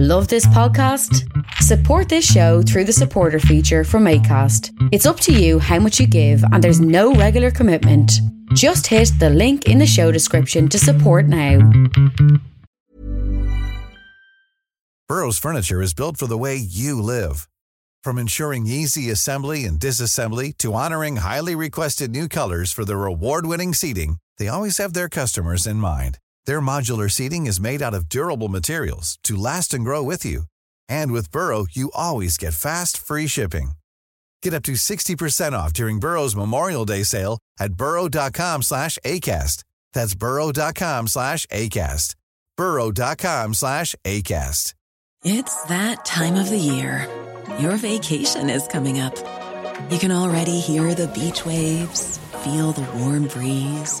Love this podcast? Support this show through the supporter feature from ACAST. It's up to you how much you give, and there's no regular commitment. Just hit the link in the show description to support now. Burrow's furniture is built for the way you live. From ensuring easy assembly and disassembly to honoring highly requested new colors for their award winning seating, they always have their customers in mind. Their modular seating is made out of durable materials to last and grow with you. And with Burrow, you always get fast, free shipping. Get up to 60% off during Burrow's Memorial Day sale at burrow.com slash ACAST. That's burrow.com slash ACAST. burrow.com slash ACAST. It's that time of the year. Your vacation is coming up. You can already hear the beach waves, feel the warm breeze,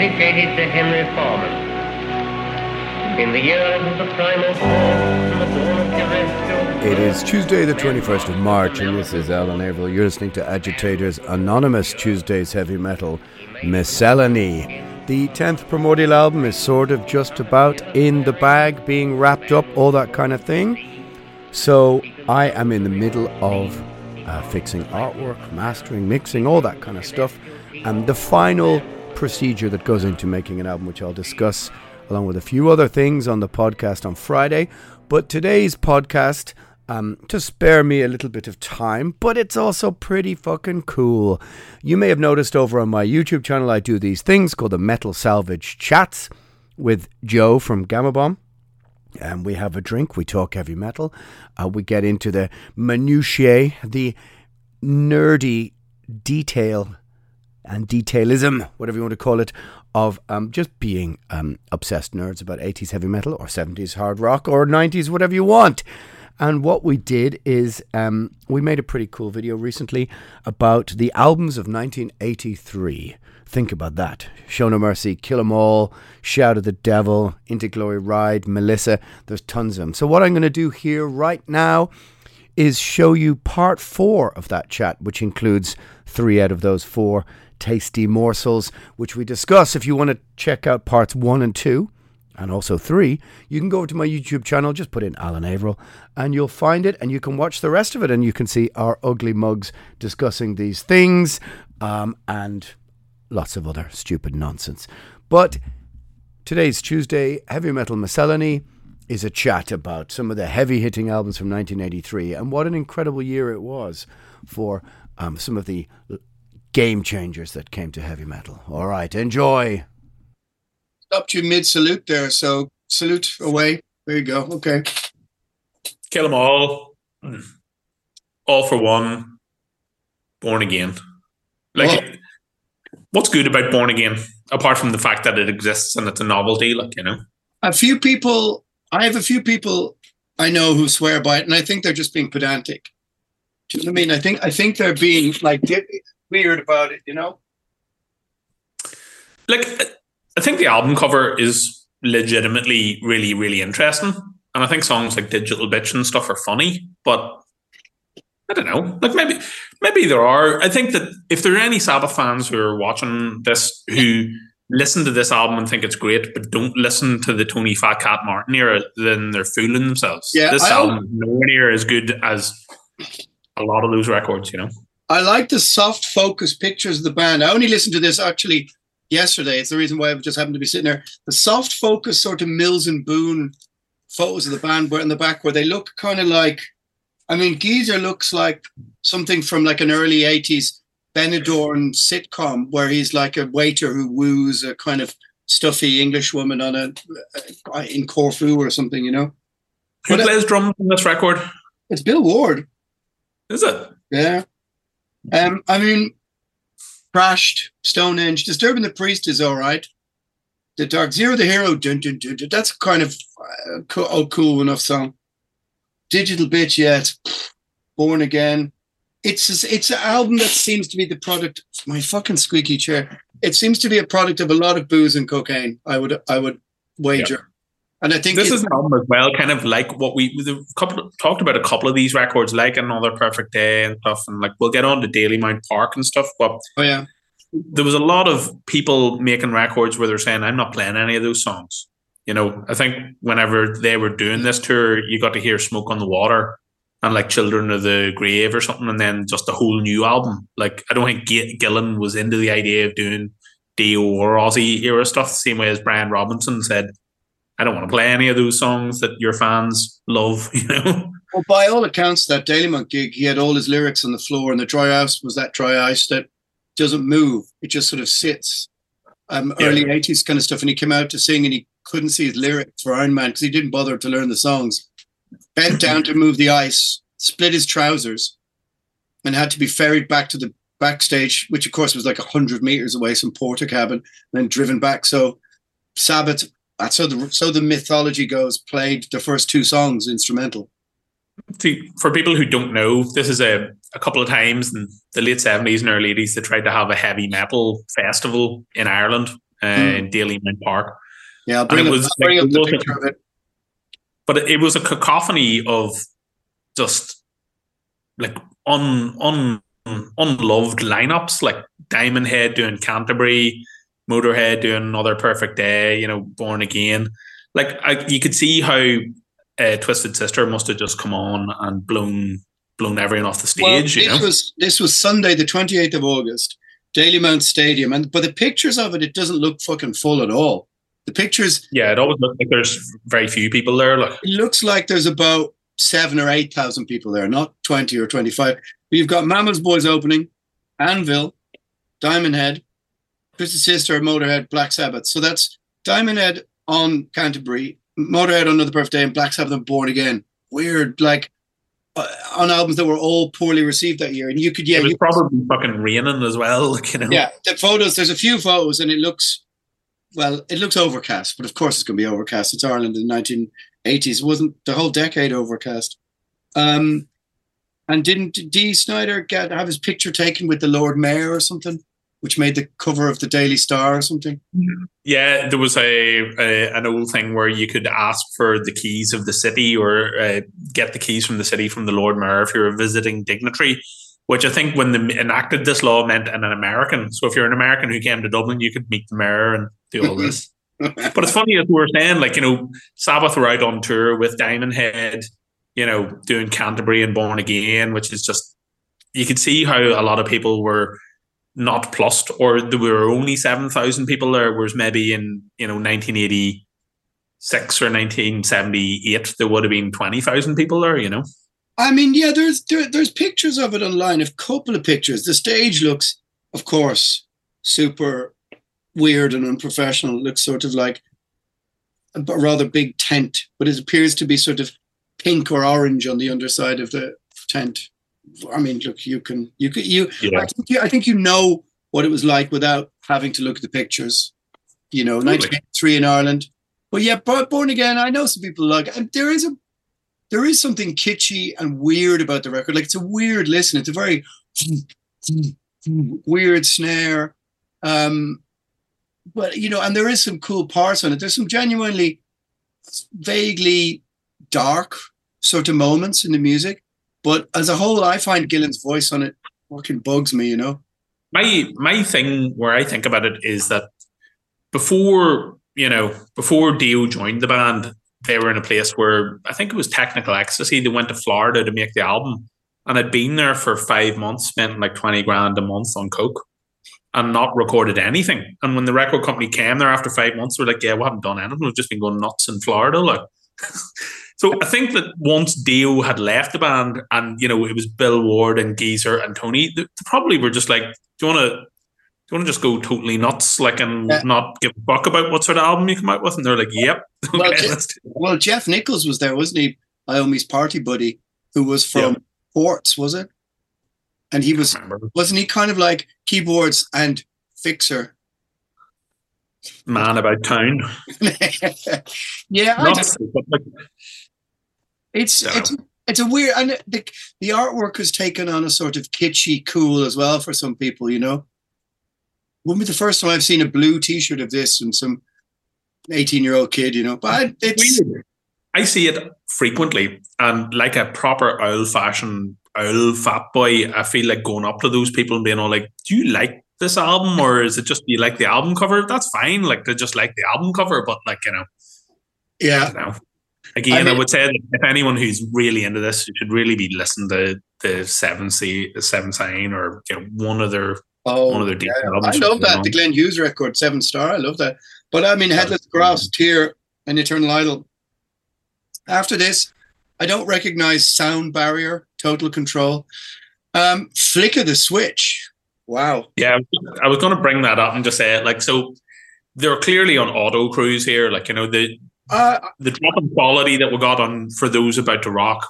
dedicated to Henry Foreman. In the years of the primal. It is Tuesday, the 21st of March, and this is Alan Averill. You're listening to Agitators Anonymous Tuesday's Heavy Metal Miscellany. The 10th Primordial album is sort of just about in the bag, being wrapped up, all that kind of thing. So I am in the middle of uh, fixing artwork, mastering, mixing, all that kind of stuff. And the final procedure that goes into making an album, which I'll discuss along with a few other things on the podcast on Friday. But today's podcast, um, to spare me a little bit of time, but it's also pretty fucking cool. You may have noticed over on my YouTube channel, I do these things called the Metal Salvage Chats with Joe from Gama Bomb. And we have a drink, we talk heavy metal, uh, we get into the minutiae, the nerdy detail and detailism, whatever you want to call it, of um, just being um, obsessed nerds about 80s heavy metal or 70s hard rock or 90s, whatever you want. And what we did is um, we made a pretty cool video recently about the albums of 1983. Think about that. Show No Mercy, Kill 'Em All, Shout of the Devil, Into Glory Ride, Melissa. There's tons of them. So, what I'm going to do here right now is show you part four of that chat, which includes three out of those four tasty morsels, which we discuss. If you want to check out parts one and two, and also three, you can go to my YouTube channel, just put in Alan Averill, and you'll find it, and you can watch the rest of it, and you can see our ugly mugs discussing these things um, and lots of other stupid nonsense. But today's Tuesday, Heavy Metal Miscellany is a chat about some of the heavy hitting albums from 1983 and what an incredible year it was for um, some of the game changers that came to heavy metal. All right, enjoy. Stopped you mid salute there, so salute away. There you go. Okay. Kill them all. All for one. Born again. Like, Oh. what's good about Born Again? Apart from the fact that it exists and it's a novelty, like, you know? A few people, I have a few people I know who swear by it, and I think they're just being pedantic. Do you know what I mean? I think I think they're being like weird about it. You know? Like, I think the album cover is legitimately really, really interesting. And I think songs like Digital Bitch and stuff are funny, but I don't know. Like maybe maybe there are. I think that if there are any Sabbath fans who are watching this who listen to this album and think it's great, but don't listen to the Tony Fat Cat Martin era, then they're fooling themselves. Yeah, this I album is nowhere near as good as a lot of those records, you know. I like the soft focus pictures of the band. I only listened to this actually yesterday. It's the reason why I just happened to be sitting there. The soft focus sort of Mills and Boon photos of the band were in the back where they look kind of like I mean, Geezer looks like something from like an early 80s Benidorm sitcom where he's like a waiter who woos a kind of stuffy English woman on a uh, in Corfu or something, you know. Who But, uh, plays drums on this record? It's Bill Ward. Is it? Yeah. Um, I mean, Trashed, Stonehenge, disturbing the priest is all right. the Dark Zero, the hero. Dun, dun, dun, dun, that's kind of uh, cool, oh, cool enough song. Digital bitch, yet born again. It's it's an album that seems to be the product. My fucking squeaky chair. It seems to be a product of a lot of booze and cocaine. I would I would wager. And I think this is an album as well, kind of like what we we couple, talked about a couple of these records, like Another Perfect Day and stuff, and like we'll get on to Dalymount Park and stuff. But oh yeah, there was a lot of people making records where they're saying, "I'm not playing any of those songs." You know, I think whenever they were doing this tour, you got to hear "Smoke on the Water" and like "Children of the Grave" or something, and then just a whole new album. Like I don't think G- Gillan was into the idea of doing Dio or Ozzy era stuff the same way as Brian Robertson said. I don't want to play any of those songs that your fans love, you know. Well, by all accounts, that Dalymount gig, he had all his lyrics on the floor, and the dry ice was that dry ice that doesn't move; it just sort of sits. Um, Yeah. Early '80s kind of stuff, and he came out to sing, and he couldn't see his lyrics for Iron Man because he didn't bother to learn the songs. Bent down to move the ice, split his trousers, and had to be ferried back to the backstage, which of course was like hundred meters away, some porter cabin, and then driven back. So Sabbath, so the so the mythology goes, played the first two songs instrumental. See, for people who don't know, this is a, a couple of times in the late 70s and early 80s, they tried to have a heavy metal festival in Ireland, uh, Hmm. in Dalymount Park. Yeah, I'll bring, up, was I'll bring like- up the picture of it. But it was a cacophony of just like un un unloved lineups, like Diamond Head doing Canterbury, Motorhead doing Another Perfect Day, you know, Born Again. Like I, you could see how uh, Twisted Sister must have just come on and blown blown everyone off the Well, stage. you know, was this was Sunday, the twenty eighth of August, Dalymount Stadium, and but the pictures of it, it doesn't look fucking full at all. The pictures, yeah, it always looks like there's very few people there. Like it looks like there's about seven or eight thousand people there, not twenty or twenty five. But you've got Mama's Boys opening, Anvil, Diamond Head, Twisted Sister, Motorhead, Black Sabbath. So that's Diamond Head on Canterbury, Motorhead on Another Perfect Day, and Black Sabbath on Born Again. Weird, like uh, on albums that were all poorly received that year, and you could yeah, it was you probably fucking raining as well. You know, yeah, the photos. There's a few photos, and it looks well. It looks overcast, but of course it's going to be overcast. It's Ireland in the 1980s. It wasn't the whole decade overcast. Um, and didn't Dee Snider get have his picture taken with the Lord Mayor or something, which made the cover of the Daily Star or something? Yeah, there was a, a an old thing where you could ask for the keys of the city or uh, get the keys from the city from the Lord Mayor if you're a visiting dignitary. Which I think when they enacted this law meant an American. So if you're an American who came to Dublin, you could meet the mayor and do all this. but it's funny as we were saying, like you know, Sabbath were out on tour with Diamond Head, you know, doing Canterbury and Born Again, which is just you could see how a lot of people were not plussed, or there were only seven thousand people there, whereas maybe in you know nineteen eighty six or nineteen seventy eight there would have been twenty thousand people there. You know, I mean, yeah, there's there, there's pictures of it online. A couple of pictures. The stage looks, of course, super weird and unprofessional. It looks sort of like a rather big tent, but it appears to be sort of pink or orange on the underside of the tent. I mean, look, you can you can you. Yeah. I think you, I think you know what it was like without having to look at the pictures. You know, Totally. 1983 in Ireland. But yeah, Born Again. I know some people like. And there is a there is something kitschy and weird about the record. Like it's a weird listen. It's a very weird snare. Um, but you know, and there is some cool parts on it. There's some genuinely vaguely dark sort of moments in the music. But as a whole, I find Gillan's voice on it fucking bugs me, you know. my my thing where I think about it is that before you know before Dio joined the band, they were in a place where I think it was Technical Ecstasy. They went to Florida to make the album, and had been there for five months, spent like twenty grand a month on coke, and not recorded anything. And when the record company came there after five months, we're like, "Yeah, we haven't done anything. We've just been going nuts in Florida." Like, so I think that once Dio had left the band, and you know it was Bill Ward and Geezer and Tony, they probably were just like, "Do you want to?" Do you want to just go totally nuts, like, and Yeah. not give a fuck about what sort of album you come out with? And they're like, "Yep, okay, Well, ju- let's do it." Well, Geoff Nicholls was there, wasn't he? Iommi's party buddy, who was from Yeah. Ports, was it? And he was wasn't he kind of like keyboards and fixer? man about town. yeah, I Not just, like, it's Dunno. it's it's a weird and the the artwork has taken on a sort of kitschy cool as well for some people. You know, wouldn't be the first time I've seen a blue T-shirt of this and some eighteen year old kid. You know, but it's weird. I see it frequently, and like a proper old fashioned old fat boy, I feel like going up to those people and being all like, "Do you like this album, or is it just you like the album cover?" That's fine. Like they just like the album cover, but like you know, yeah. don't know. Again, I, mean- would say that if anyone who's really into this, you should really be listening to the Seven C, Seven Sign, or you know, one of their Oh, one of their deep yeah. albums. I love you that the Glenn Hughes record, Seven Star. I love that. But I mean, Headless Cross, Tyr, and Eternal Idol. After this, I don't recognize Sound Barrier, Total Control, um, Flick of the Switch. Wow. Yeah, I was going to bring that up and just say it. Like, so they're clearly on auto cruise here. Like, you know, the Uh, the drop in quality that we got on for those about to rock,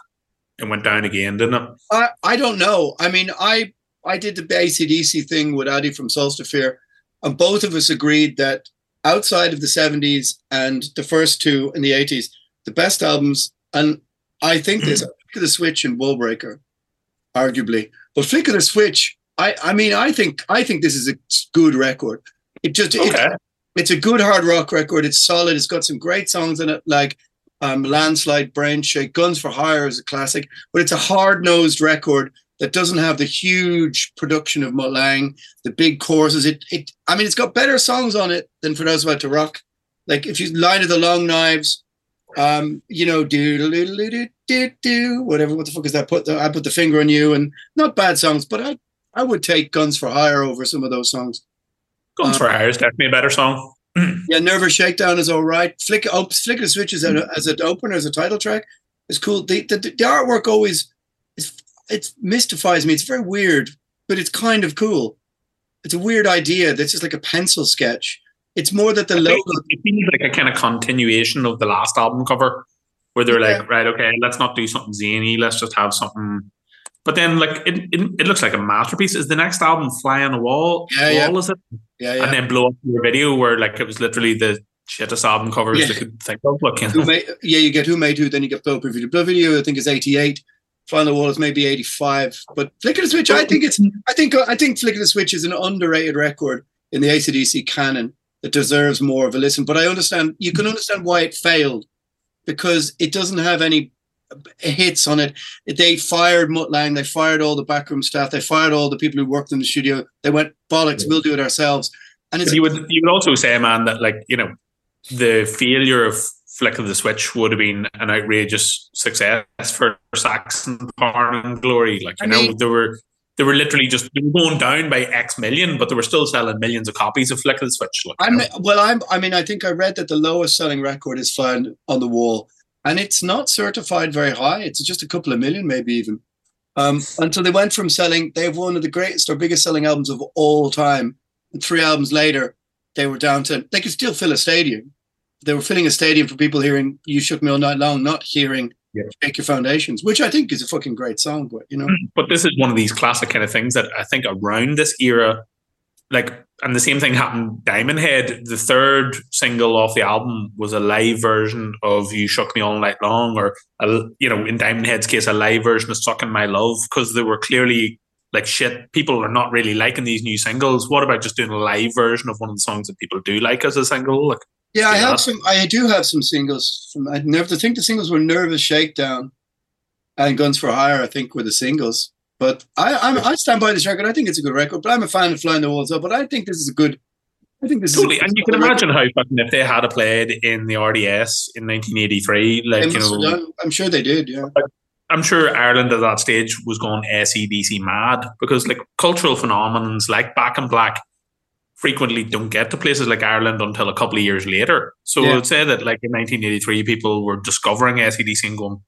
and went down again, didn't it? I, I don't know. I mean, I I did the ACDC thing with Addy from Solstafir, and both of us agreed that outside of the 70s and the first two in the 80s, the best albums, and I think there's Flick of the Switch and Wallbreaker, arguably. But Flick of the Switch, I, I mean, I think I think this is a good record. It just it- Okay. it's a good hard rock record. It's solid. It's got some great songs in it, like um, Landslide, Brain Shake, Guns for Hire is a classic, but it's a hard nosed record that doesn't have the huge production of Mutt Lange, the big choruses. It, it, I mean, it's got better songs on it than For Those About to Rock. Like if you line of the Long Knives, um, you know, do do do do do do whatever. What the fuck is that? Put the I put the finger on you, and not bad songs, but I I would take Guns for Hire over some of those songs. Guns Uh, for Hire is definitely a better song. Yeah, Nervous Shakedown is all right. Flick, oh, Flick the Switch as, a, as an opener, as a title track, is cool. The, the, the artwork always is it mystifies me. It's very weird, but it's kind of cool. It's a weird idea. That's just like a pencil sketch. It's more that the It logo. feels like a kind of continuation of the last album cover, where they're Yeah. like, right, okay, let's not do something zany, let's just have something. But then, like, it, it, it looks like a masterpiece. Is the next album Fly on the Wall? Yeah, yeah. Wall, is it? Yeah, And then blow up your video where, like, it was literally the shittest album covers Yeah. they could think of. Look, you Who know. made, yeah, you get Who Made Who, then you get Blow Up Video. Blow Video, I think, is 88. Fly on the Wall is maybe 85. But Flick of the Switch, I think it's, I think, I think Flick of the Switch is an underrated record in the ACDC canon that deserves more of a listen. But I understand, you can mm. understand why it failed because it doesn't have any hits on it. They fired Mutt Lange, they fired all the backroom staff, they fired all the people who worked in the studio. They went, bollocks, we'll do it ourselves. And it's you would you would also say, man, that like you know, the failure of Flick of the Switch would have been an outrageous success for Saxon Power and Glory. Like you I know, mean- they were they were literally just they were going down by X million, but they were still selling millions of copies of Flick of the Switch. Like, I'm know. well. I'm. I mean, I think I read that the lowest selling record is found on the wall, and it's not certified very high. It's just a couple of million, maybe even. Um, until they went from selling, they have one of the greatest or biggest selling albums of all time. And three albums later, they were down to they could still fill a stadium. They were filling a stadium for people hearing "You Shook Me All Night Long," not hearing Yeah. "Shake Your Foundations," which I think is a fucking great song. But you know, hmm. but this is one of these classic kind of things that I think around this era, like, and the same thing happened. Diamond Head, the third single off the album, was a live version of "You Shook Me All Night Long," or a, you know, in Diamond Head's case, a live version of "Sucking My Love," because they were clearly like shit. People are not really liking these new singles. What about just doing a live version of one of the songs that people do like as a single? Like, Yeah, I have some. I do have some singles. From, I never think the singles were "Nervous Shakedown" and "Guns for Hire." I think were the singles. But I, I'm, I stand by this record. I think it's a good record. But I'm a fan of "Flying the Walls Up." But I think this is a good. I think this totally, is a, and you can imagine how fucking if they had a played in the RDS in 1983, like you know. done. I'm sure they did. Yeah. I'm sure Ireland at that stage was going ACDC mad because like cultural phenomenons like Back in Black frequently don't get to places like Ireland until a couple of years later. So Yeah. I would say that like in 1983, people were discovering ACDC and going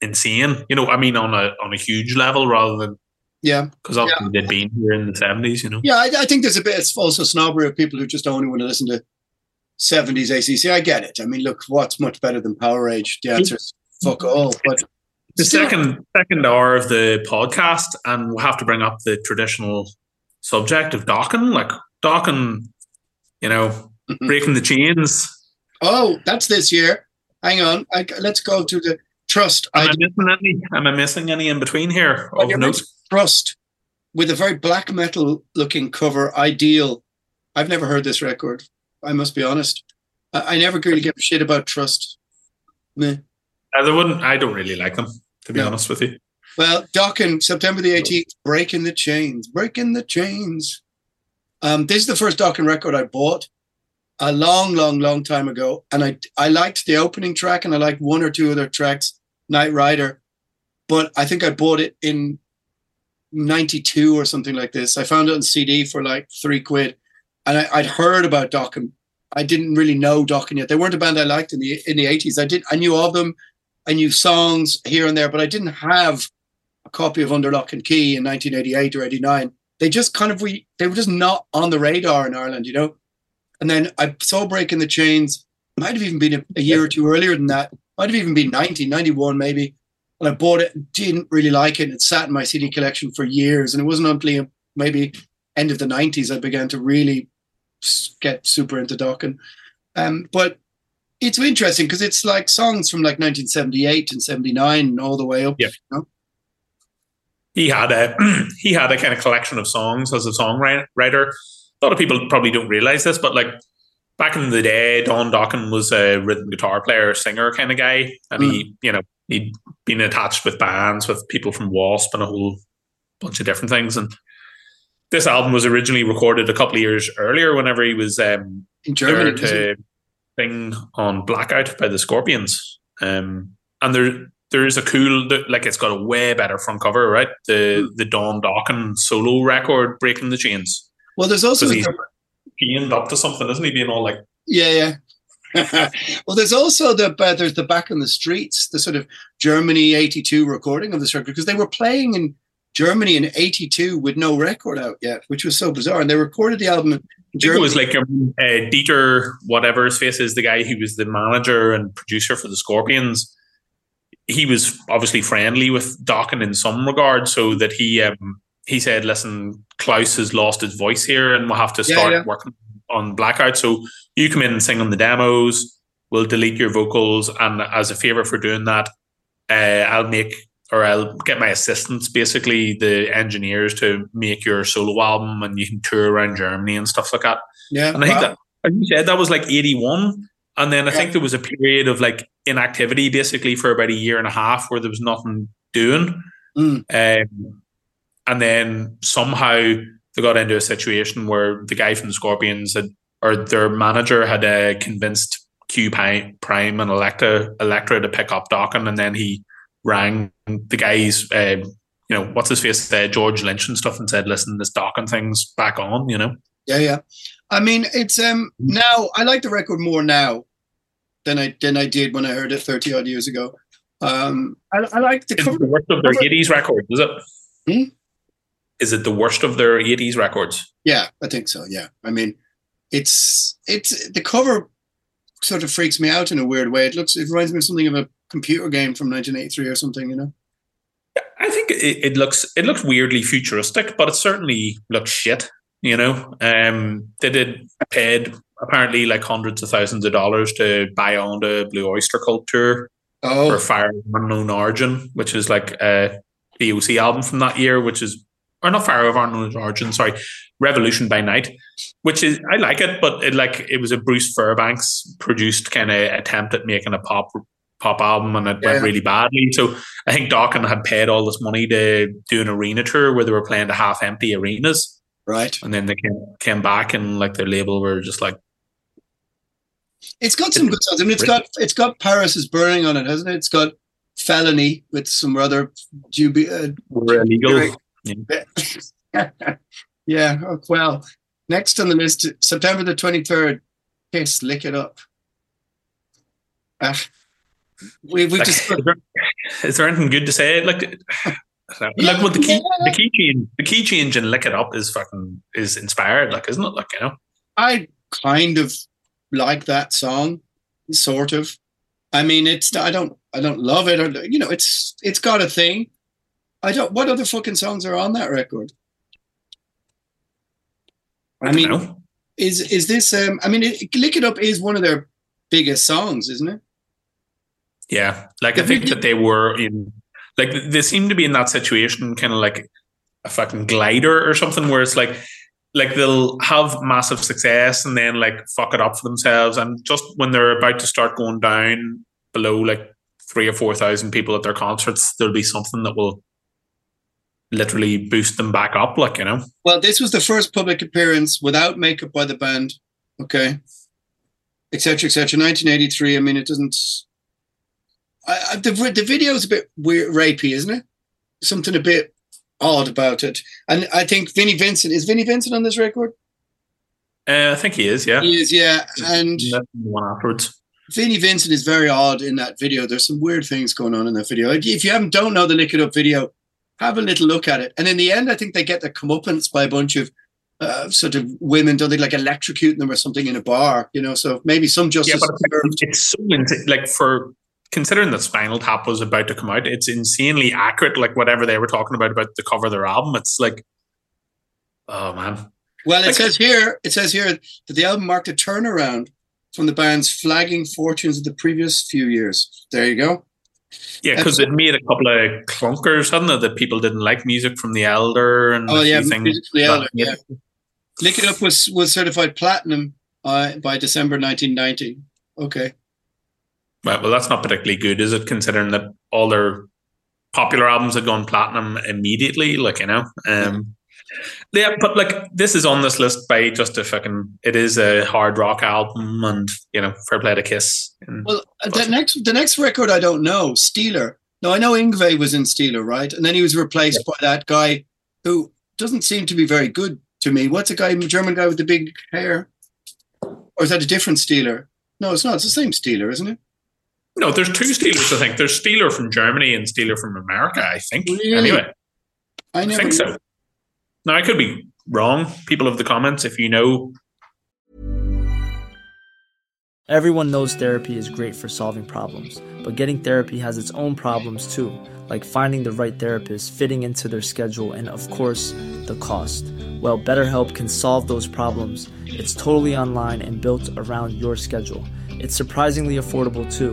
insane. You know, I mean on a on a huge level rather than Yeah. because obviously they'd been here in the 70s. You know, Yeah. I, I think there's a bit. It's also snobbery of people who just only want to listen to 70s ACC. I get it. I mean, look, what's much better than Powerage? The answer is fuck all. But the second second hour of the podcast, and we'll have to bring up the traditional subject of Dokken. Like Dokken, you know, mm-hmm. Breaking the chains. Oh, that's this year. Hang on. I, let's go to the trust. Am I, I missing any? Am I missing any in between here? Of you're note? trust with a very black metal looking cover. Ideal. I've never heard this record. I must be honest. I, I never really give a shit about trust. Meh. They wouldn't. I don't really like them, to be No. honest with you. Well, Dokken, September the 18th, Breaking the Chains, Breaking the Chains. Um, this is the first Dokken record I bought a long, long, long time ago. And I, I liked the opening track and I liked one or two other tracks, Night Rider. But I think I bought it in 92 or something like this. I found it on CD for like three quid. And I, I'd heard about Dokken. I didn't really know Dokken yet. They weren't a band I liked in the in the 80s. I did I knew of them. I knew songs here and there, but I didn't have a copy of Under Lock and Key in 1988 or 89. They just kind of we they were just not on the radar in Ireland, you know. And then I saw Breaking the Chains. Might have even been a, a year or two earlier than that. Might have even been 1991 maybe. And I bought it. Didn't really like it. It sat in my CD collection for years. And it wasn't until maybe end of the 90s I began to really get super into Dokken. Um, but it's interesting because it's like songs from like 1978 and 79 and all the way up. Yep. you know? He had a he had a kind of collection of songs as a songwriter. A lot of people probably don't realize this, but like back in the day, Don Dokken was a rhythm guitar player, singer kind of guy, and he, you know, he'd been attached with bands with people from Wasp and a whole bunch of different things. And this album was originally recorded a couple of years earlier, whenever he was um, In Germany. to sing on Blackout by the Scorpions. Um, and there there is a cool like it's got a way better front cover, right? The Hmm. the Don Dokken solo record, Breaking the Chains. Well, there's also he's pinned up to something, isn't he? Being all like yeah, yeah. well, there's also the uh, there's the back in the streets, the sort of Germany '82 recording of this record because they were playing in Germany in '82 with no record out yet, which was so bizarre. And they recorded the album in Germany. it was like um, uh, Dieter, whatever his face is, the guy who was the manager and producer for the Scorpions. He was obviously friendly with Dokken in some regard, so that he um, he said, "Listen, Klaus has lost his voice here, and we'll have to start yeah. working on Blackout. So you come in and sing on the demos. We'll delete your vocals, and as a favor for doing that, uh, I'll make or I'll get my assistants, basically the engineers, to make your solo album, and you can tour around Germany and stuff like that." yeah, And I think that, as you said, that was like 81. And then I think there was a period of like inactivity basically for about a year and a half where there was nothing doing. Mm. Um, and then somehow they got into a situation where the guy from the Scorpions had, or their manager had uh, convinced Q Prime and Elektra, Elektra to pick up Dokken. And then he rang the guys, uh, you know, what's his face, uh, George Lynch and stuff, and said, listen, this Dokken thing's back on, you know? Yeah, yeah. I mean, it's um now I like the record more now than I than I did when I heard it thirty odd years ago. Um, I, I like the Is cover. the worst of their cover- 80s records, is it? Hmm? Is it the worst of their 80s records? Yeah, I think so. Yeah, I mean, it's it's the cover sort of freaks me out in a weird way. It looks it reminds me of something of a computer game from 1983 or something. You know? I think it, it looks it looks weirdly futuristic, but it certainly looks shit. You know, um, they did paid apparently like hundreds of thousands of dollars to buy on the Blue Oyster Cult tour Oh, for Fire of Unknown Origin, which is like a DOC album from that year, which is or not Fire of Unknown Origin, sorry, Revolution by Night, which is I like it, but it like it was a Bruce Fairbairn produced kind of attempt at making a pop pop album, and it Yeah. went really badly. So I think Dokken had paid all this money to do an arena tour where they were playing to half empty arenas, right. and then they came came back and like their label were just like It's got some good songs. I mean, it's got it's got Paris is burning on it, hasn't it? It's got Felony with some rather uh, we're illegal. yeah. oh, Well, next on the list, September the 23rd, Kiss, Lick It Up. Ah, we, we've Like, just. is, there, is there anything good to say? Like, like Yeah, what the key, yeah. the key change, the key change in "Lick It Up" is fucking is inspired. Like, isn't it? Like, you know, I kind of like that song, sort of. I mean, it's I don't I don't love it, or you know, it's it's got a thing. I don't. What other fucking songs are on that record? I mean, know. is is this? Um, I mean, it, "Lick It Up" is one of their biggest songs, isn't it? Yeah, like I think that they were in, like they seem to be in that situation, kind of like a fucking glider or something, where it's like, like they'll have massive success and then like fuck it up for themselves, and just when they're about to start going down below like three or four thousand people at their concerts, there'll be something that will literally boost them back up, like you know. Well, this was the first public appearance without makeup by the band. Okay, etc. etc. 1983. I mean, it doesn't. I, I, the the video's a bit weird, rapey, isn't it? Something a bit odd about it. And I think Vinnie Vincent is Vinnie Vincent on this record. Uh, I think he is. Yeah, he is. Yeah, and the one afterwards. Vinnie Vincent is very odd in that video. There's some weird things going on in that video. If you haven't don't know the Lick It Up video, have a little look at it. And in the end, I think they get their comeuppance by a bunch of uh, sort of women, don't they like electrocuting them or something in a bar, you know? So maybe some justice. Yeah, but it's so like for considering that Spinal Tap was about to come out, it's insanely accurate. Like whatever they were talking about about the cover of their album, it's like, oh man. Well, it Like- says here, it says here that the album marked a turnaround from the band's flagging fortunes of the previous few years. There you go. Yeah, because it made a couple of clunkers, hadn't it? That people didn't like music from the Elder and Oh yeah, things. The Elder, yeah. Lick It Up was was certified platinum uh, by December 1990. Okay. Right, well, that's not particularly good, is it? Considering that all their popular albums have gone platinum immediately, like you know. Um, yeah, but like this is on this list by just a fucking. It is a hard rock album, and you know, fair play to Kiss. And Well, uh, the next the next record I don't know, Steeler. No, I know Yngwie was in Steeler, right? And then he was replaced by that guy who doesn't seem to be very good to me. What's a guy, German guy with the big hair? Or is that a different Steeler? No, it's not. It's the same Steeler, isn't it? No, there's two Steelers. I think there's Steeler from Germany and Steeler from America. I think. Really? Anyway, I I never think so. Now I could be wrong. People of the comments, if you know Everyone knows therapy is great for solving problems, but getting therapy has its own problems too, like finding the right therapist, fitting into their schedule, and of course, the cost. Well, BetterHelp can solve those problems. It's totally online and built around your schedule. It's surprisingly affordable too.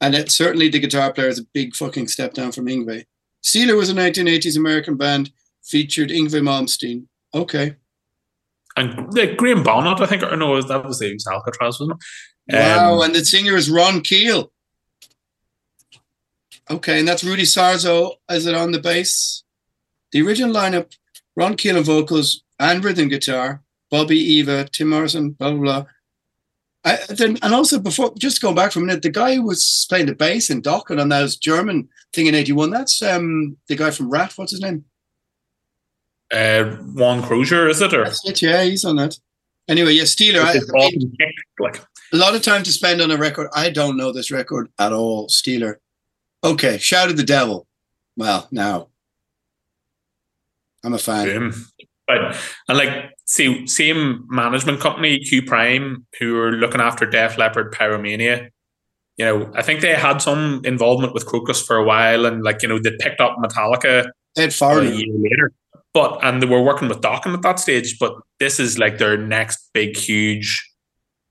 and it certainly the guitar player is a big fucking step down from Yngwie. Steeler was a 1980s American band featured Yngwie Malmsteen. Okay, and like Graham Bonnet, I think, or no, that was the Alcatraz, wasn't it? wow, Um, and the singer is Ron Keel. Okay, and that's Rudy Sarzo. Is it on the bass? The original lineup: Ron Keel on vocals and rhythm guitar, Bobby Eva, Tim Morrison, blah blah blah. I, then, and also before, just going back for a minute, the guy who was playing the bass in Dokken on that German thing in '81. That's um, the guy from Ratt. What's his name? Uh, Juan Croucier, is it? Or it. Yeah, he's on that. Anyway, yeah, Steeler. I, I mean, like a lot of time to spend on a record. I don't know this record at all. Steeler. Okay, Shout at the Devil. Well, now I'm a fan. boom. But and like see same management company, Q Prime, who were looking after Def Leppard Pyromania. You know, I think they had some involvement with Krokus for a while, and like you know, they picked up Metallica Ed a year later. But and they were working with Dokken at that stage. But this is like their next big, huge.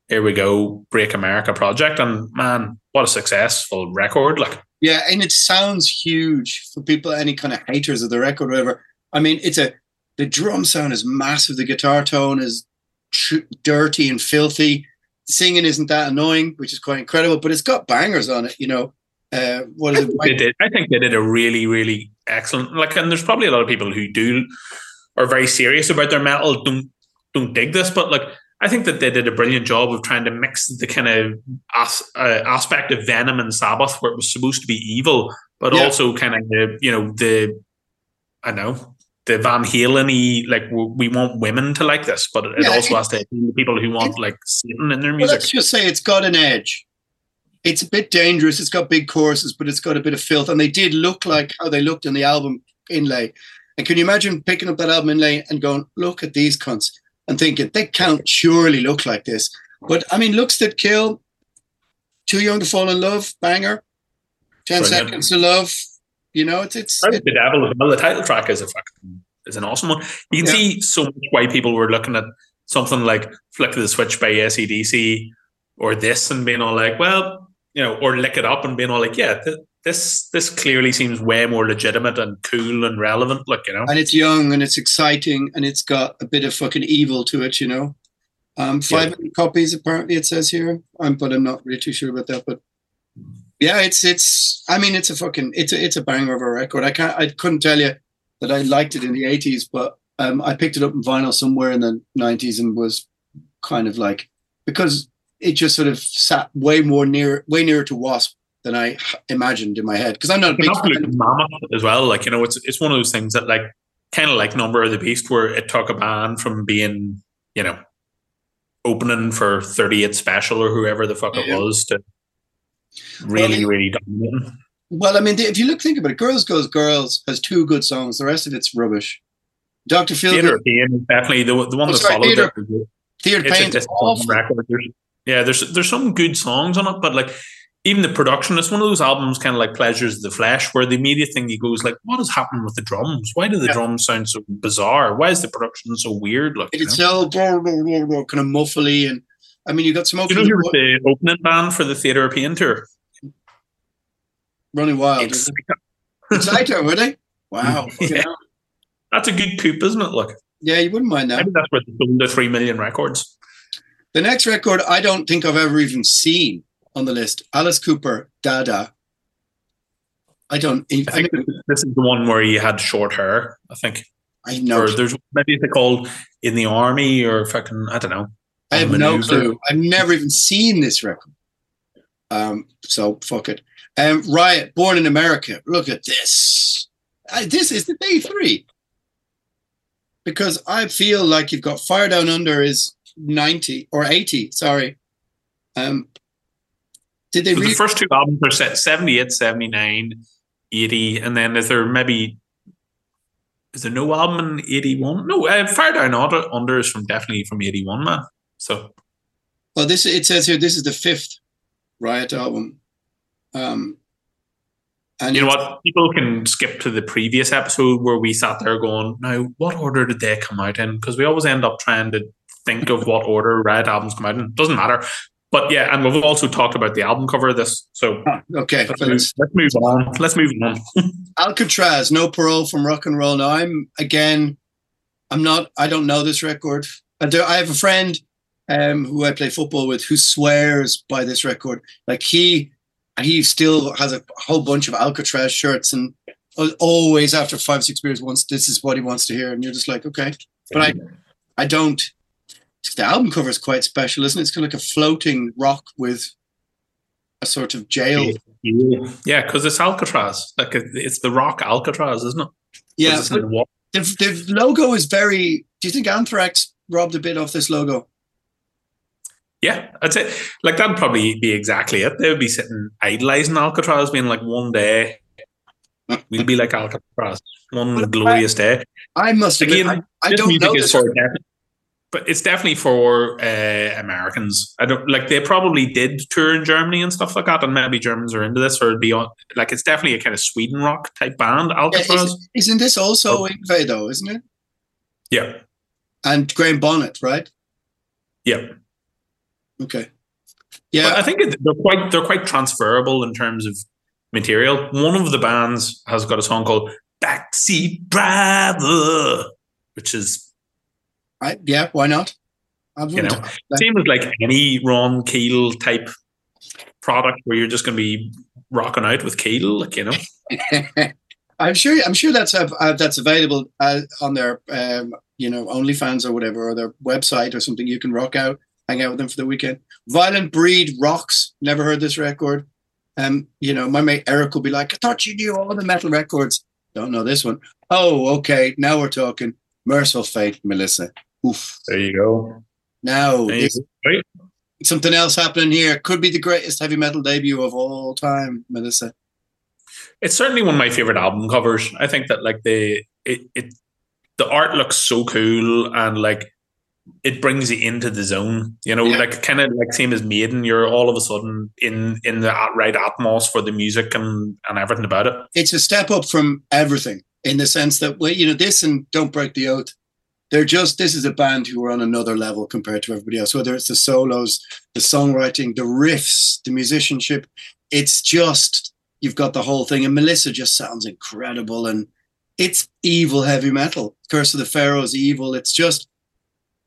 Here we go, Break America project, and man, what a successful record! Like, Yeah, and it sounds huge for people, any kind of haters of the record, or whatever. I mean, it's a the drum sound is massive. The guitar tone is tr- dirty and filthy. Singing isn't that annoying, which is quite incredible. But it's got bangers on it. You know, uh, what is it? they did. I think they did a really, really excellent. Like, and there's probably a lot of people who do are very serious about their metal. Don't don't dig this, but like, I think that they did a brilliant job of trying to mix the kind of as, uh, aspect of Venom and Sabbath, where it was supposed to be evil, but Yeah. also kind of you know the I know the Van Halen like we want women to like this, but it Yeah, also it- has to appeal to people who want like Satan in their Well, music. let's just say it's got an edge. It's a bit dangerous. It's got big choruses, but it's got a bit of filth. And they did look like how they looked in the album inlay. And can you imagine picking up that album inlay and going, look at these cunts and thinking, they can't surely look like this. But I mean, looks that kill, Too Young to Fall in Love, banger, 10 Brilliant. Seconds to Love. You know, it's, it's, Right, the devil as well. The title track is a fucking is an awesome one. You can Yeah. see so much why people were looking at something like "Flick of the Switch" by ACDC or this and being all like, well, you know, or "Lick It Up" and being all like, yeah, th- this this clearly seems way more legitimate and cool and relevant. Look, you know, and it's young and it's exciting and it's got a bit of fucking evil to it, you know. Um, five million copies apparently it says here, um, but I'm not really too sure about that. But yeah, it's it's. I mean, it's a fucking it's a it's a banger of a record. I can't I couldn't tell you that I liked it in the '80s, but um, I picked it up in vinyl somewhere in the '90s and was kind of like because it just sort of sat way more near way nearer to Wasp than I imagined in my head. Because I'm not a big fan. mammoth as well. Like you know, it's it's one of those things that like kind of like Number of the Beast, where it took a band from being you know opening for 38 Special or whoever the fuck it Yeah. was to really Well, really dominating. Well, I mean, if you look, think about it. Girls Goes Girls has two good songs. The rest of it's rubbish. Theater Feelgood, of Pain is definitely the the one Oh, that sorry, followed it. Theater a Pain, awful. record. There's, yeah, there's there's some good songs on it, but like even the production, it's one of those albums kind of like Pleasures of the Flesh, where the immediate thing you go is like, what is happening with the drums? Why do the Yeah. drums sound so bizarre? Why is the production so weird? Like, It's so kind of muffly, and I mean, you got Do Smoke you know from who the was Wo- the opening band for the Theatre of Pain tour? Running Wild. It's, Exciter, were they? Wow. Yeah. That's a good coup, isn't it? Look, Yeah, you wouldn't mind that. maybe that's where they sold the three million records. The next record, I don't think I've ever even seen on the list. Alice Cooper, Dada. I don't. I even- I, think mean, this, this is the one where he had short hair. I think, I know. or there's maybe it's called in the army or fucking I don't know. I have no clue. I've never even seen this record. Um, so fuck it. Um, Riot, Born in America. Look at this. I, this is the day three. Because I feel like you've got Fire Down Under is 90 or 80, sorry. Um, did they So really? the first two albums are set 78, 79, 80, and then is there maybe is there no album in 81? No, uh, Fire Down Under, Under is from definitely from 81, man. So well, this it says here this is the fifth Riot album. Um, and you know what? People can skip to the previous episode where we sat there going, now what order did they come out in? Because we always end up trying to think of what order Riot albums come out in. Doesn't matter. But yeah, and we've also talked about the album cover of this. So Okay, let's, move, let's move on. Let's move on. Alcatraz, no parole from rock and roll. Now I'm again, I'm not. I don't know this record. I, do, I have a friend um, who I play football with who swears by this record. Like he, he still has a whole bunch of Alcatraz shirts, and always after five six beers, wants this is what he wants to hear, and you're just like, okay. But I, I don't. the album cover is quite special, isn't it? It's kind of like a floating rock with a sort of jail. Yeah, because it's Alcatraz. Like it's the rock Alcatraz, isn't it? Yeah. The, the logo is very. Do you think Anthrax robbed a bit off this logo? Yeah, I'd say like that'd probably be exactly it. They would be sitting idolizing Alcatrazz, being like, one day we'll be like Alcatrazz, one glorious day. I must Again, I, I don't know this. For, but it's definitely for uh, Americans. I don't like they probably did tour in Germany and stuff like that, and maybe Germans are into this or it'd be on Like it's definitely a kind of Sweden rock type band. Alcatrazz. Yeah, isn't, this also oh. Though? Isn't it? Yeah. And Graham Bonnet, right? Yeah. Okay. Yeah, but I think they're quite they're quite transferable in terms of material. One of the bands has got a song called "Backseat Driver," which is, right? Yeah, why not? You know, same as like any Ron Keel type product where you're just going to be rocking out with Keel, like you know. I'm sure. I'm sure that's uh, that's available uh, on their, um, you know, OnlyFans or whatever, or their website or something. You can rock out hang out with them for the weekend. Violent Breed rocks. Never heard this record. Um, you know, my mate Eric will be like, I thought you knew all the metal records. Don't know this one. Oh, okay. Now we're talking. Mercyful Fate, Melissa. Oof. There you go. Now, something else happening here. Could be the greatest heavy metal debut of all time, Melissa. It's certainly one of my favorite album covers. I think that like the it, it the art looks so cool and like it brings you into the zone, you know, yeah. like kind of like same as Maiden. You're all of a sudden in in the right atmosphere for the music and and everything about it. It's a step up from everything in the sense that well, you know, this and Don't Break the Oath. They're just this is a band who are on another level compared to everybody else. Whether it's the solos, the songwriting, the riffs, the musicianship, it's just you've got the whole thing. And Melissa just sounds incredible, and it's evil heavy metal. Curse of the Pharaohs, evil. It's just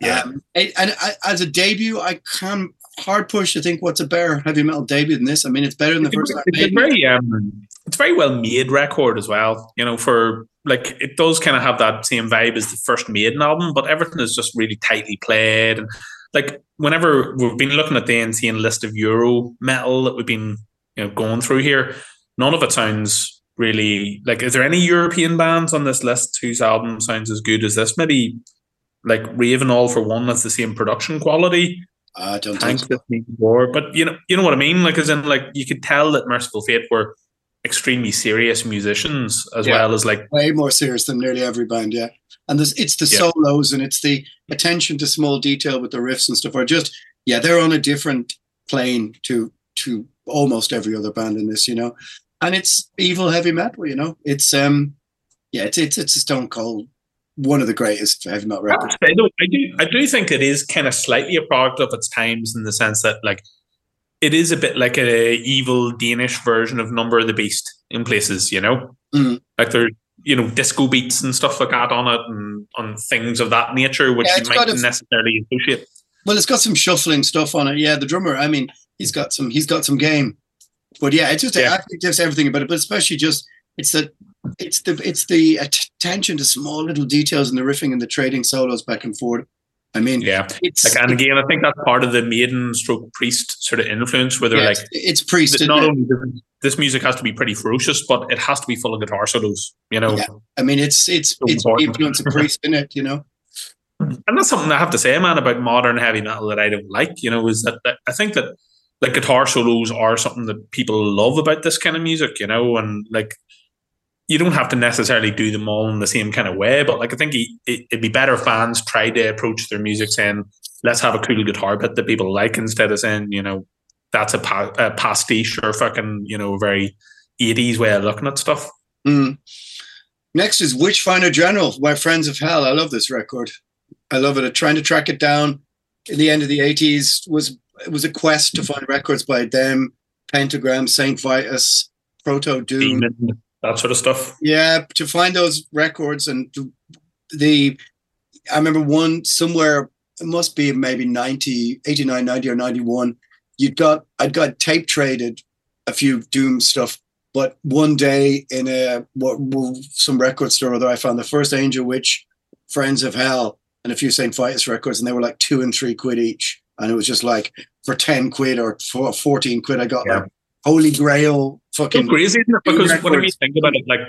yeah. Um, and, and I, as a debut, I can hard push to think what's a better heavy metal debut than this. I mean, it's better than the it's first. It's a very um, it's very well made record as well. You know, for like it does kind of have that same vibe as the first Maiden album, but everything is just really tightly played and like whenever we've been looking at the NCN list of Euro metal that we've been you know going through here, none of it sounds really like. Is there any European bands on this list whose album sounds as good as this? Maybe like Raven All for One has the same production quality. I don't think so. more, but you know, you know what I mean. Like, as in, like you could tell that Mercyful Fate were extremely serious musicians as yeah. well as like way more serious than nearly every band. Yeah, and there's it's the yeah. solos and it's the attention to small detail with the riffs and stuff. Are just yeah, they're on a different plane to to almost every other band in this. You know, and it's evil heavy metal. You know, it's um yeah, it's it's it's a stone cold one of the greatest heavy metal records. I do, I do, think it is kind of slightly a product of its times in the sense that, like, it is a bit like a evil Danish version of Number of the Beast in places, you know, mm. like there, you know, disco beats and stuff like that on it, and on things of that nature, which yeah, you might not necessarily associate. Well, it's got some shuffling stuff on it. Yeah, the drummer. I mean, he's got some. He's got some game. But yeah, it's just yeah. I think just everything about it, but especially just it's that it's the it's the attention to small little details in the riffing and the trading solos back and forth. I mean, yeah, it's like, and again, I think that's part of the maiden stroke priest sort of influence, where they're yeah, like, it's priest. Not only this music has to be pretty ferocious, but it has to be full of guitar solos. You know, yeah. I mean, it's it's so it's important. influence of priest in it. You know, and that's something I have to say, man, about modern heavy metal that I don't like. You know, is that, that I think that like guitar solos are something that people love about this kind of music. You know, and like you don't have to necessarily do them all in the same kind of way, but like I think it, would be better if bands try to approach their music saying, "Let's have a cool guitar bit that people like," instead of saying, you know, that's a, pa- a pastiche or fucking you know very eighties way of looking at stuff. Mm. Next is Witchfinder General by Friends of Hell. I love this record. I love it. trying to track it down in the end of the eighties was it was a quest to find records by them, Pentagram, Saint Vitus, Proto Doom that sort of stuff. Yeah, to find those records and the, I remember one somewhere, it must be maybe 90, 89, 90 or 91. You'd got, I'd got tape traded a few Doom stuff, but one day in a, what, some record store, there I found the first Angel Witch, Friends of Hell. and a few St. Vitus records, and they were like two and three quid each. And it was just like for 10 quid or for 14 quid, I got Yeah. like Holy Grail fucking. It's crazy, isn't it? Because records. whenever you think about it, like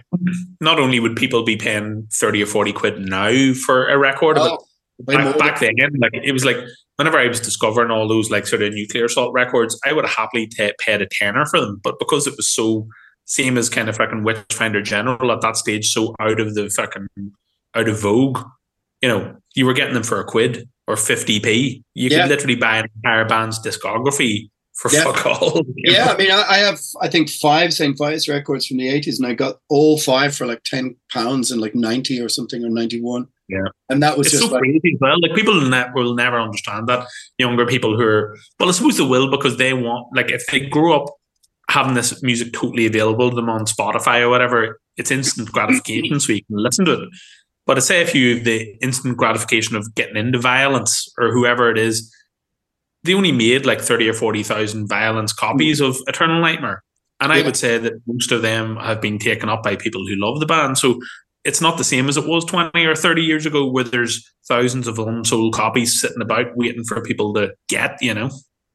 not only would people be paying thirty or forty quid now for a record, Oh, but back, back then, like it was like whenever I was discovering all those like sort of nuclear assault records, I would have happily ta paid a tenner for them. But because it was so same as kind of fucking Witchfinder General at that stage, so out of the fucking out of vogue, you know, you were getting them for a quid or fifty p. You Yeah. could literally buy an entire band's discography for Yeah. fuck all. Yeah, know? I mean, I, I have I think five St. Vitus records from the eighties, and I got all five for like ten pounds and like ninety or something or ninety one. Yeah. and that was it's just so like crazy as well. Like people will, ne- will never understand that. Younger people who are well, I suppose they will because they want like if they grew up having this music totally available to them on Spotify or whatever, it's instant gratification, so you can listen to it. But I say if you have the instant gratification of getting into Vio-lence or whoever it is, they only made like thirty or forty thousand Vio-lence copies of Eternal Nightmare. And I would say that most of them have been taken up by people who love the band. So it's not the same as it was 20 or 30 years ago where there's thousands of unsold copies sitting about waiting for people to get, you know?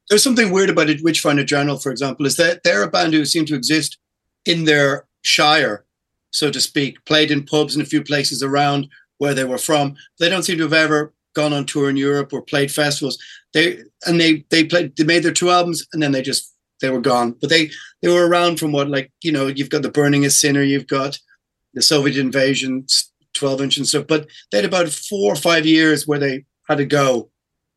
there's something weird about it. Witchfinder General, for example, is that they're a band who seem to exist in their shire, so to speak, played in pubs in a few places around where they were from. They don't seem to have ever gone on tour in Europe or played festivals. They and they they played they made their two albums and then they just they were gone. But they they were around from what like you know you've got the Burning a Sinner, you've got the Soviet invasion, twelve inch and stuff. But they had about four or five years where they had to go.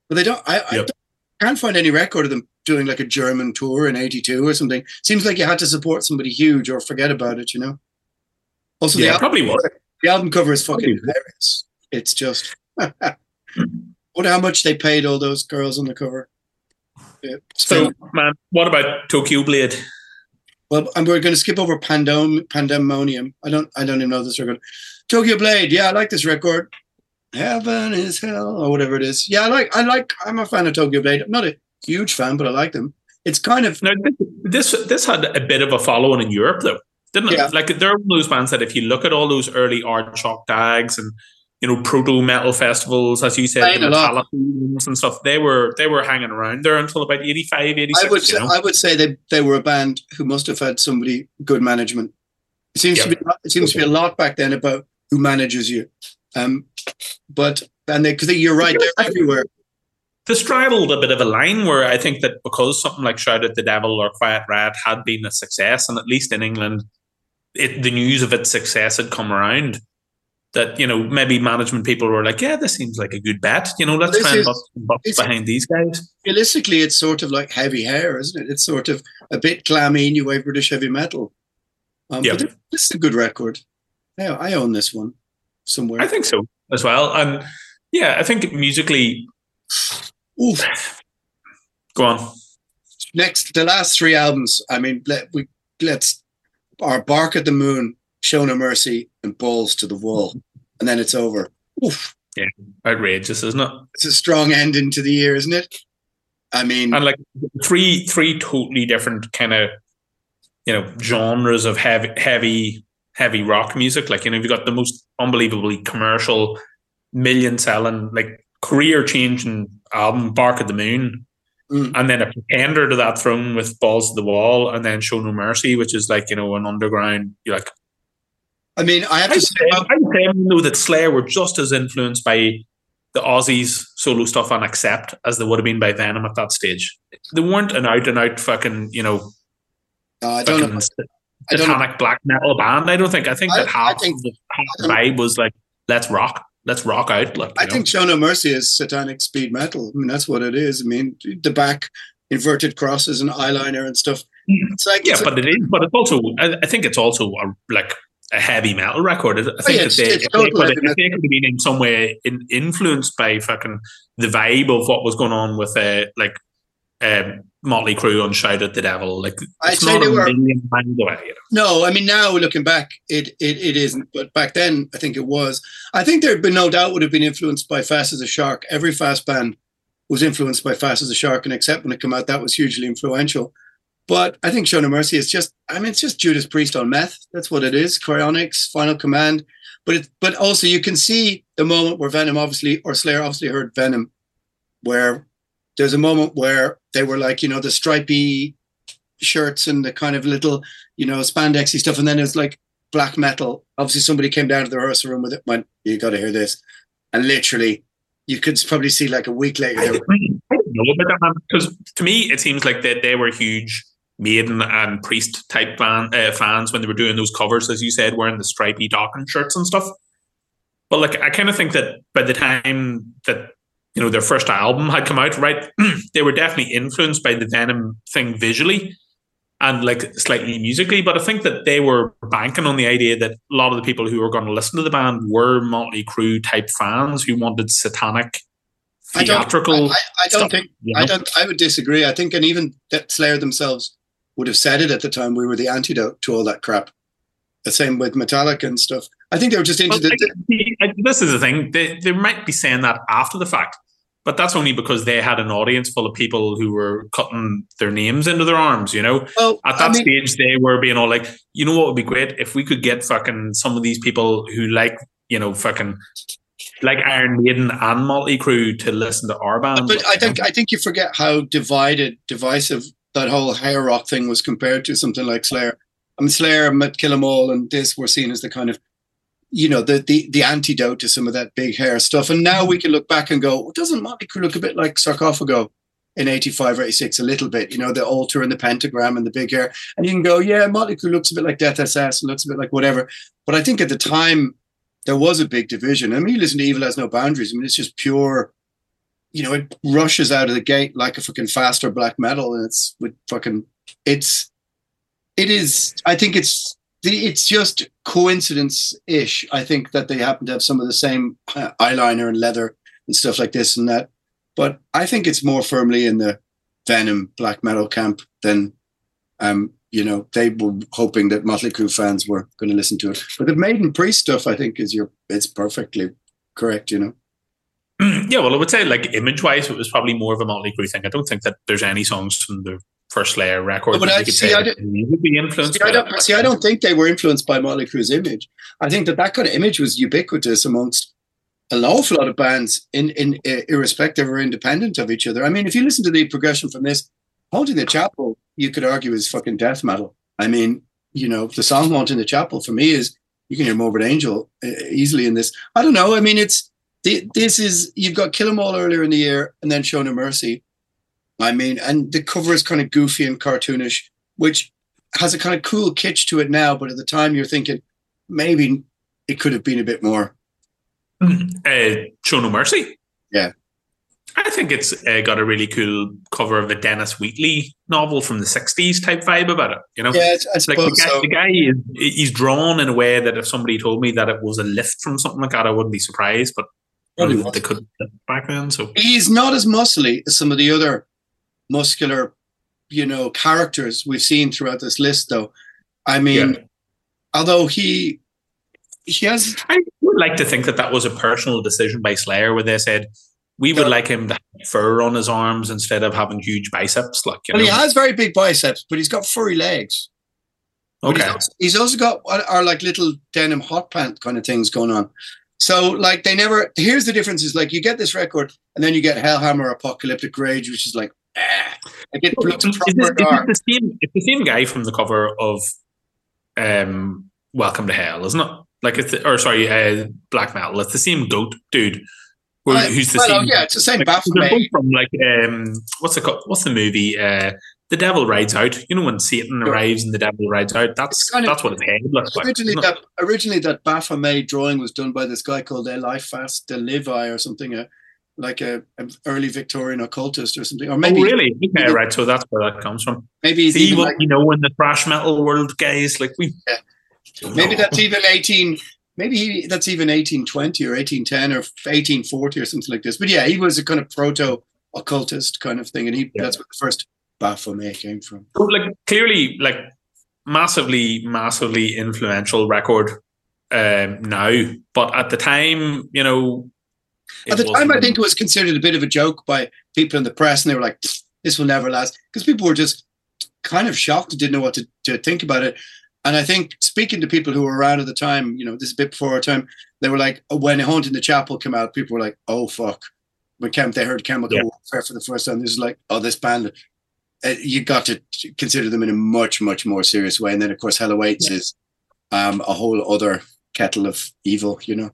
But they don't. I, I don't, can't find any record of them doing like a German tour in '82 or something. Seems like you had to support somebody huge or forget about it. You know. Also, Yeah, the, al- probably was. the album cover is fucking hilarious. It's just. Wonder how much they paid all those girls on the cover. Yeah. So, man, what about Tokyo Blade? Well, and we're going to skip over Pandem Pandemonium. I don't, I don't even know this record. Tokyo Blade. Yeah, I like this record. Heaven is hell, or whatever it is. Yeah, I like, I like. I'm a fan of Tokyo Blade. I'm not a huge fan, but I like them. It's kind of Now, this this had a bit of a following in Europe, though, didn't it? Yeah. Like, there are those bands that if you look at all those early Aardschok tags and you know proto metal festivals, as you said, Playing the. Metallica and stuff, they were they were hanging around there until about 85, 86, I would, you say, know? I would say they they were a band who must have had somebody good management. It seems to be it seems to be a lot back then about who manages you. Um, but and they because you're right, they're everywhere. they straddled a bit of a line where I think that because something like Shout at the Devil or Quiet Riot had been a success, and at least in England, it, the news of its success had come around. That you know maybe management people were like, yeah, this seems like a good bet. You know, let's This try and bust behind these guys. Realistically, it's sort of like heavy hair, isn't it? It's sort of a bit glammy new wave British heavy metal. Um, Yeah. but this is a good record. Yeah, I own this one somewhere. I think so as well, and yeah, I think musically, Oof. go on. next the last three albums i mean let we let's our bark at the moon show no mercy and balls to the wall and then it's over. Oof, Outrageous, isn't it? it's a strong ending to the year isn't it? I mean and like three three totally different kind of you know genres of heavy heavy heavy rock music. Like you know you've got the most unbelievably commercial million selling like career changing album bark at the moon Mm. and then a pretender to that throne with balls to the wall and then show no mercy which is like you know an underground you're like i mean i have I to say say, I I know that Slayer were just as influenced by the Ozzy's solo stuff on Accept as they would have been by Venom at that stage. They weren't an out and out fucking, you know, uh, i don't know I don't know. satanic black metal band. I don't think. I think I- that half, I think- the, half the vibe was like, let's rock, let's rock out. Like, i know? think show no mercy is satanic speed metal i mean that's what it is i mean the back inverted crosses and eyeliner and stuff it's like yeah, it's a- but it is. But it's also. I, I think it's also a, like a heavy metal record. I think Oh, yeah, that it's- they, it's they could, they could have been in some way in, influenced by fucking the vibe of what was going on with uh, like um, Motley Crue on Shout at the Devil, like I'd say they a were- million miles away. You know? No, I mean now looking back, it, it it isn't. But back then, I think it was. I think there'd been no doubt would have been influenced by Fast as a Shark. Every fast band was influenced by Fast as a Shark, and except when it came out, that was hugely influential. But I think Show No Mercy is just. I mean, it's just Judas Priest on meth. That's what it is. Crionics, Final Command. But it, but also you can see the moment where Venom obviously or Slayer obviously heard Venom, where there's a moment where they were like, you know, the stripy shirts and the kind of little, you know, spandexy stuff, and then it's like black metal. Obviously, somebody came down to the rehearsal room with it, went, "You got to hear this," and literally, you could probably see like a week later. They I don't know because to me it seems like that they were huge Maiden and Priest type fan, uh, fans when they were doing those covers, as you said, wearing the stripy Dokken shirts and stuff. But like, I kind of think that by the time that you know their first album had come out, right, they were definitely influenced by the Venom thing visually and like slightly musically. But I think that they were banking on the idea that a lot of the people who were going to listen to the band were Motley Crue type fans who wanted satanic theatrical. I don't, I, I don't stuff, think you know? I don't. I would disagree. I think, and even that Slayer themselves would have said it at the time. We were the antidote to all that crap. The same with Metallica and stuff. I think they were just into Well, the. I- this is the thing. They, they might be saying that after the fact, but that's only because they had an audience full of people who were cutting their names into their arms, you know? Well, At I that mean- stage, they were being all like, you know what would be great? If we could get fucking some of these people who like, you know, fucking like Iron Maiden and Motley Crue to listen to our band. But I think I think you forget how divided, divisive that whole hair rock thing was compared to something like Slayer. I mean, Slayer, Met Kill 'Em All, and this were seen as the kind of, you know, the the the antidote to some of that big hair stuff. And now we can look back and go, well, doesn't Motley Crue look a bit like Sarcophago in '85 or '86? A little bit, you know, the altar and the pentagram and the big hair. And you can go, yeah, Motley Crue looks a bit like Death SS and looks a bit like whatever. But I think at the time there was a big division. I mean, you listen to Evil Has No Boundaries. I mean, it's just pure you know, it rushes out of the gate like a fucking faster black metal, and it's with fucking, it's, it is. I think it's it's just coincidence ish. I think that they happen to have some of the same uh, eyeliner and leather and stuff like this and that, but I think it's more firmly in the Venom black metal camp than, um, you know, they were hoping that Motley Crue fans were going to listen to it. But the Maiden Priest stuff, I think, is your, it's perfectly correct. You know. yeah, well, I would say like image wise, it was probably more of a Motley Crue thing. I don't think that there's any songs from the first Slayer record No, but that I- see, say I be influenced. See, I don't, see, I don't think they were influenced by Motley Crue's image. I think that that kind of image was ubiquitous amongst an awful lot of bands, in, in uh, irrespective or independent of each other. I mean, if you listen to the progression from this, Haunting the Chapel, you could argue is fucking death metal. I mean, you know, the song Haunting the Chapel for me is you can hear Morbid Angel uh, easily in this. I don't know. I mean, it's the, this is you've got Kill 'Em All earlier in the year, and then Show No Mercy. I mean, and the cover is kind of goofy and cartoonish, which has a kind of cool kitsch to it now. But at the time, you're thinking maybe it could have been a bit more. uh, Show No Mercy. Yeah. I think it's uh, got a really cool cover of a Dennis Wheatley novel from the '60s type vibe about it. You know, Yeah, I like the guy, so. the guy is he's drawn in a way that if somebody told me that it was a lift from something like that, I wouldn't be surprised. But Probably they couldn't back then. So He's not as muscly as some of the other muscular, you know, characters we've seen throughout this list, though. I mean, although he he has I would like to think that that was a personal decision by Slayer, where they said we would like him to have fur on his arms instead of having huge biceps. Like, you well, he has very big biceps, but he's got furry legs. Okay. He's also, he's also got what are like little denim hot pant kind of things going on. So like they never. Here's the difference: is like you get this record, and then you get Hellhammer Apocalyptic Raids, which is like, ah, like it looks Is proper this- dark. this the same, it's the same guy from the cover of um, Welcome to Hell, isn't it? Like it's the, or sorry, uh, Black Metal. It's the same goat dude. Who, who's the well, same? yeah, it's the same like, Baphomet. they're both from like um, what's the what's the movie? Uh, the Devil Rides Out. You know when Satan Sure. arrives and the Devil rides out. That's kind of- that's what his head looks like. originally that originally that Baphomet drawing was done by this guy called Eliphas de Levi or something, a, like a, a early Victorian occultist or something, or oh, maybe oh really? Okay, right. So that's where that comes from. maybe See even what like, you know in the thrash metal world, guys. Like we. maybe that's even eighteen. Maybe he, that's even eighteen twenty or eighteen ten or eighteen forty or something like this. But yeah, he was a kind of proto occultist kind of thing, and he Yeah. that's where the first Baphomet came from. Like clearly like massively massively influential record um now but at the time you know At the time, I think it was considered a bit of a joke by people in the press, and they were like, "This will never last," because people were just kind of shocked and didn't know what to, to think about it. And I think speaking to people who were around at the time, you know, this is a bit before our time, they were like, when Haunt Haunting the Chapel came out, people were like, oh, fuck. When Chem- they heard Chemical Yeah. Warfare for the first time, this is like, oh, this band, you got to consider them in a much, much more serious way. And then, of course, Hell Awaits is um, a whole other kettle of evil, you know?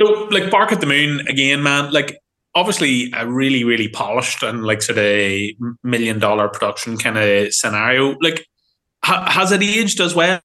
So, like Bark at the Moon again, man. Like, obviously, a really, really polished and like sort of million dollar production kind of scenario. Like, ha- has it aged as well